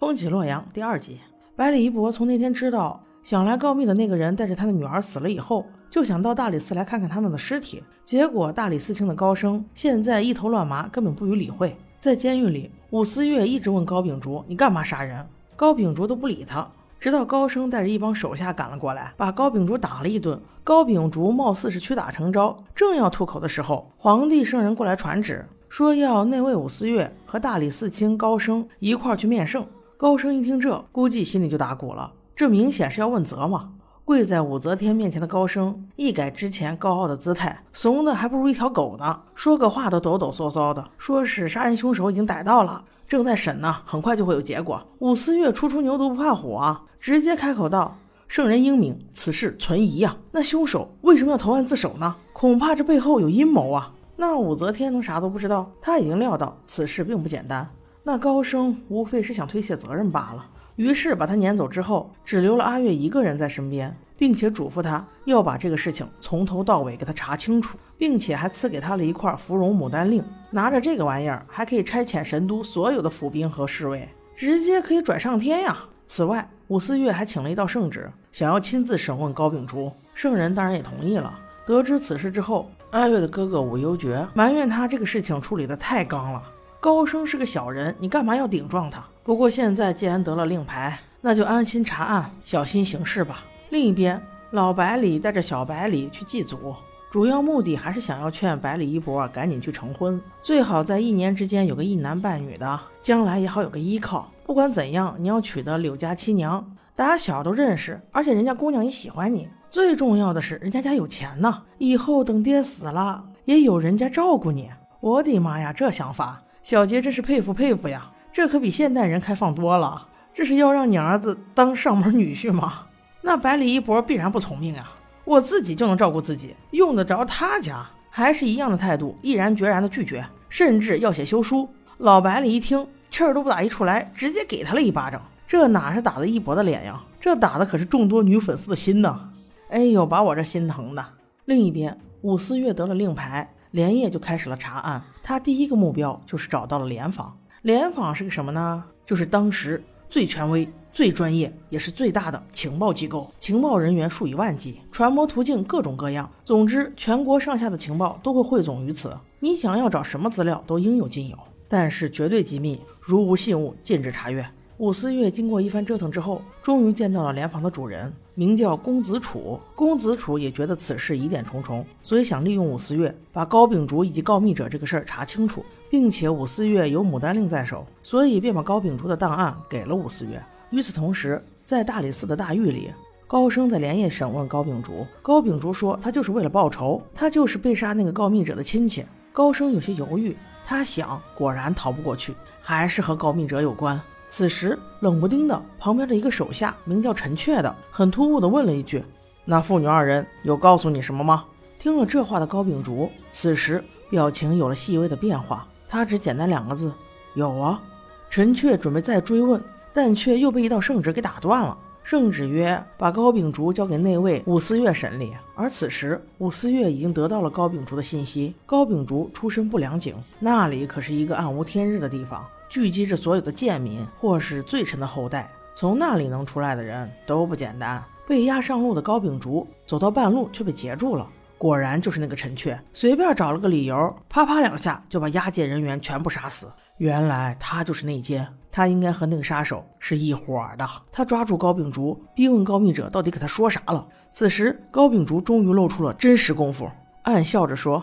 风起洛阳第二集，百里一博从那天知道想来告密的那个人带着他的女儿死了以后，就想到大理寺来看看他们的尸体。结果大理寺卿的高升现在一头乱麻，根本不予理会。在监狱里，武思月一直问高秉烛：“你干嘛杀人？”高秉烛都不理他。直到高升带着一帮手下赶了过来，把高秉烛打了一顿。高秉烛貌似是屈打成招，正要吐口的时候，皇帝圣人过来传旨，说要内卫武思月和大理寺卿高升一块儿去面圣。高升一听这，估计心里就打鼓了。这明显是要问责嘛！跪在武则天面前的高升一改之前高傲的姿态，怂的还不如一条狗呢。说个话都抖抖嗦嗦的，说是杀人凶手已经逮到了，正在审呢，很快就会有结果。武思月初出牛犊不怕虎啊，直接开口道：“圣人英明，此事存疑呀。那凶手为什么要投案自首呢？恐怕这背后有阴谋啊！”那武则天能啥都不知道？他已经料到此事并不简单。那高升无非是想推卸责任罢了，于是把他撵走之后，只留了阿月一个人在身边，并且嘱咐他要把这个事情从头到尾给他查清楚，并且还赐给他了一块芙蓉牡丹令，拿着这个玩意儿还可以差遣神都所有的府兵和侍卫，直接可以拽上天呀！此外，武思月还请了一道圣旨，想要亲自审问高秉烛，圣人当然也同意了。得知此事之后，阿月的哥哥武幽觉埋怨他这个事情处理的太刚了。高升是个小人，你干嘛要顶撞他？不过现在既然得了令牌，那就安心查案，小心行事吧。另一边，老百里带着小百里去祭祖，主要目的还是想要劝百里一博赶紧去成婚，最好在一年之间有个一男半女的，将来也好有个依靠。不管怎样，你要娶的柳家七娘，打小都认识，而且人家姑娘也喜欢你。最重要的是，人家家有钱呢，以后等爹死了，也有人家照顾你。我的妈呀，这想法！小杰真是佩服佩服呀，这可比现代人开放多了。这是要让你儿子当上门女婿吗？那百里一博必然不从命啊！我自己就能照顾自己，用得着他家？还是一样的态度，毅然决然的拒绝，甚至要写休书。老百里一听，气儿都不打一处来，直接给他了一巴掌。这哪是打的一博的脸呀？这打的可是众多女粉丝的心呐！哎呦，把我这心疼的。另一边，武思月得了令牌。连夜就开始了查案，他第一个目标就是找到了联访。联访是个什么呢？就是当时最权威、最专业，也是最大的情报机构，情报人员数以万计，传播途径各种各样。总之，全国上下的情报都会汇总于此。你想要找什么资料，都应有尽有，但是绝对机密，如无信物，禁止查阅。武思月经过一番折腾之后，终于见到了联防的主人，名叫公子楚。公子楚也觉得此事疑点重重，所以想利用武思月把高秉烛以及告密者这个事儿查清楚，并且武思月有牡丹令在手，所以便把高秉烛的档案给了武思月。与此同时，在大理寺的大狱里，高升在连夜审问高秉烛。高秉烛说他就是为了报仇，他就是被杀那个告密者的亲戚。高升有些犹豫，他想，果然逃不过去，还是和告密者有关。此时，冷不丁的，旁边的一个手下，名叫陈确的，很突兀的问了一句：“那父女二人有告诉你什么吗？”听了这话的高秉烛，此时表情有了细微的变化，他只简单两个字：“有啊。”陈确准备再追问，但却又被一道圣旨给打断了。圣旨曰：“把高秉烛交给内卫武思月审理。”而此时，武思月已经得到了高秉烛的信息。高秉烛出身不良井，那里可是一个暗无天日的地方。聚集着所有的贱民或是罪臣的后代，从那里能出来的人都不简单。被押上路的高秉烛走到半路却被截住了，果然就是那个陈雀，随便找了个理由，啪啪两下就把押解人员全部杀死。原来他就是内奸，他应该和那个杀手是一伙的。他抓住高秉烛，逼问高密者到底给他说啥了。此时高秉烛终于露出了真实功夫，暗笑着说：“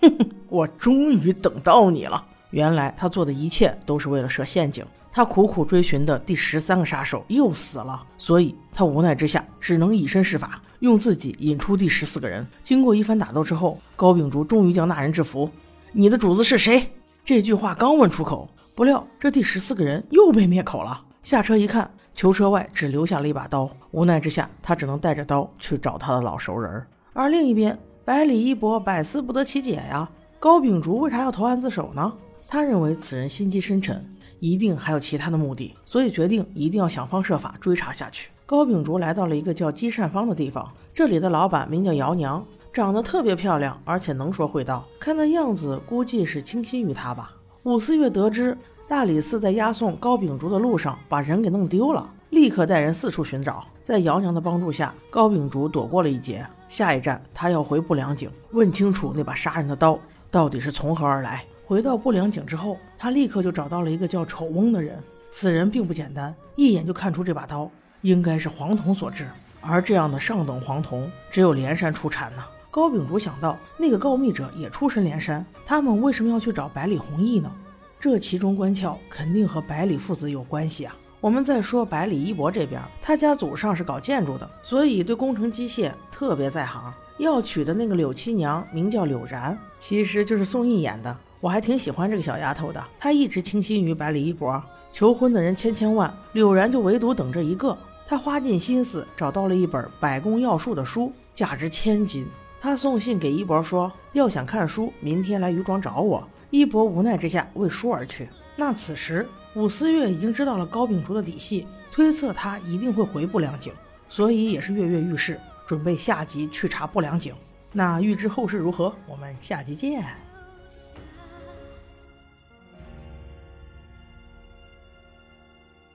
哼哼，我终于等到你了。”原来他做的一切都是为了设陷阱。他苦苦追寻的第十三个杀手又死了，所以他无奈之下只能以身试法，用自己引出第十四个人。经过一番打斗之后，高秉烛终于将那人制服。你的主子是谁？这句话刚问出口，不料这第十四个人又被灭口了。下车一看，囚车外只留下了一把刀。无奈之下，他只能带着刀去找他的老熟人。而另一边，百里一博百思不得其解呀，高秉烛为啥要投案自首呢？他认为此人心机深沉，一定还有其他的目的，所以决定一定要想方设法追查下去。高秉烛来到了一个叫积善坊的地方，这里的老板名叫姚娘，长得特别漂亮，而且能说会道，看那样子估计是倾心于他吧。武思月得知大理寺在押送高秉烛的路上把人给弄丢了，立刻带人四处寻找。在姚娘的帮助下，高秉烛躲过了一劫。下一站，他要回不良井，问清楚那把杀人的刀到底是从何而来。回到不良井之后，他立刻就找到了一个叫丑翁的人。此人并不简单，一眼就看出这把刀应该是黄铜所制。而这样的上等黄铜，只有连山出产呢。高秉烛想到，那个告密者也出身连山，他们为什么要去找百里弘毅呢？这其中关窍肯定和百里父子有关系啊。我们再说百里一博这边，他家祖上是搞建筑的，所以对工程机械特别在行。要娶的那个柳七娘名叫柳然，其实就是宋轶演的。我还挺喜欢这个小丫头的，她一直倾心于百里一博，求婚的人千千万，柳然就唯独等这一个。她花尽心思找到了一本百工要术的书，价值千金。她送信给一博说，要想看书，明天来余庄找我。一博无奈之下为书而去。那此时。武思月已经知道了高秉烛的底细，推测他一定会回不良井，所以也是跃跃欲试，准备下集去查不良井。那预知后事如何？我们下集见。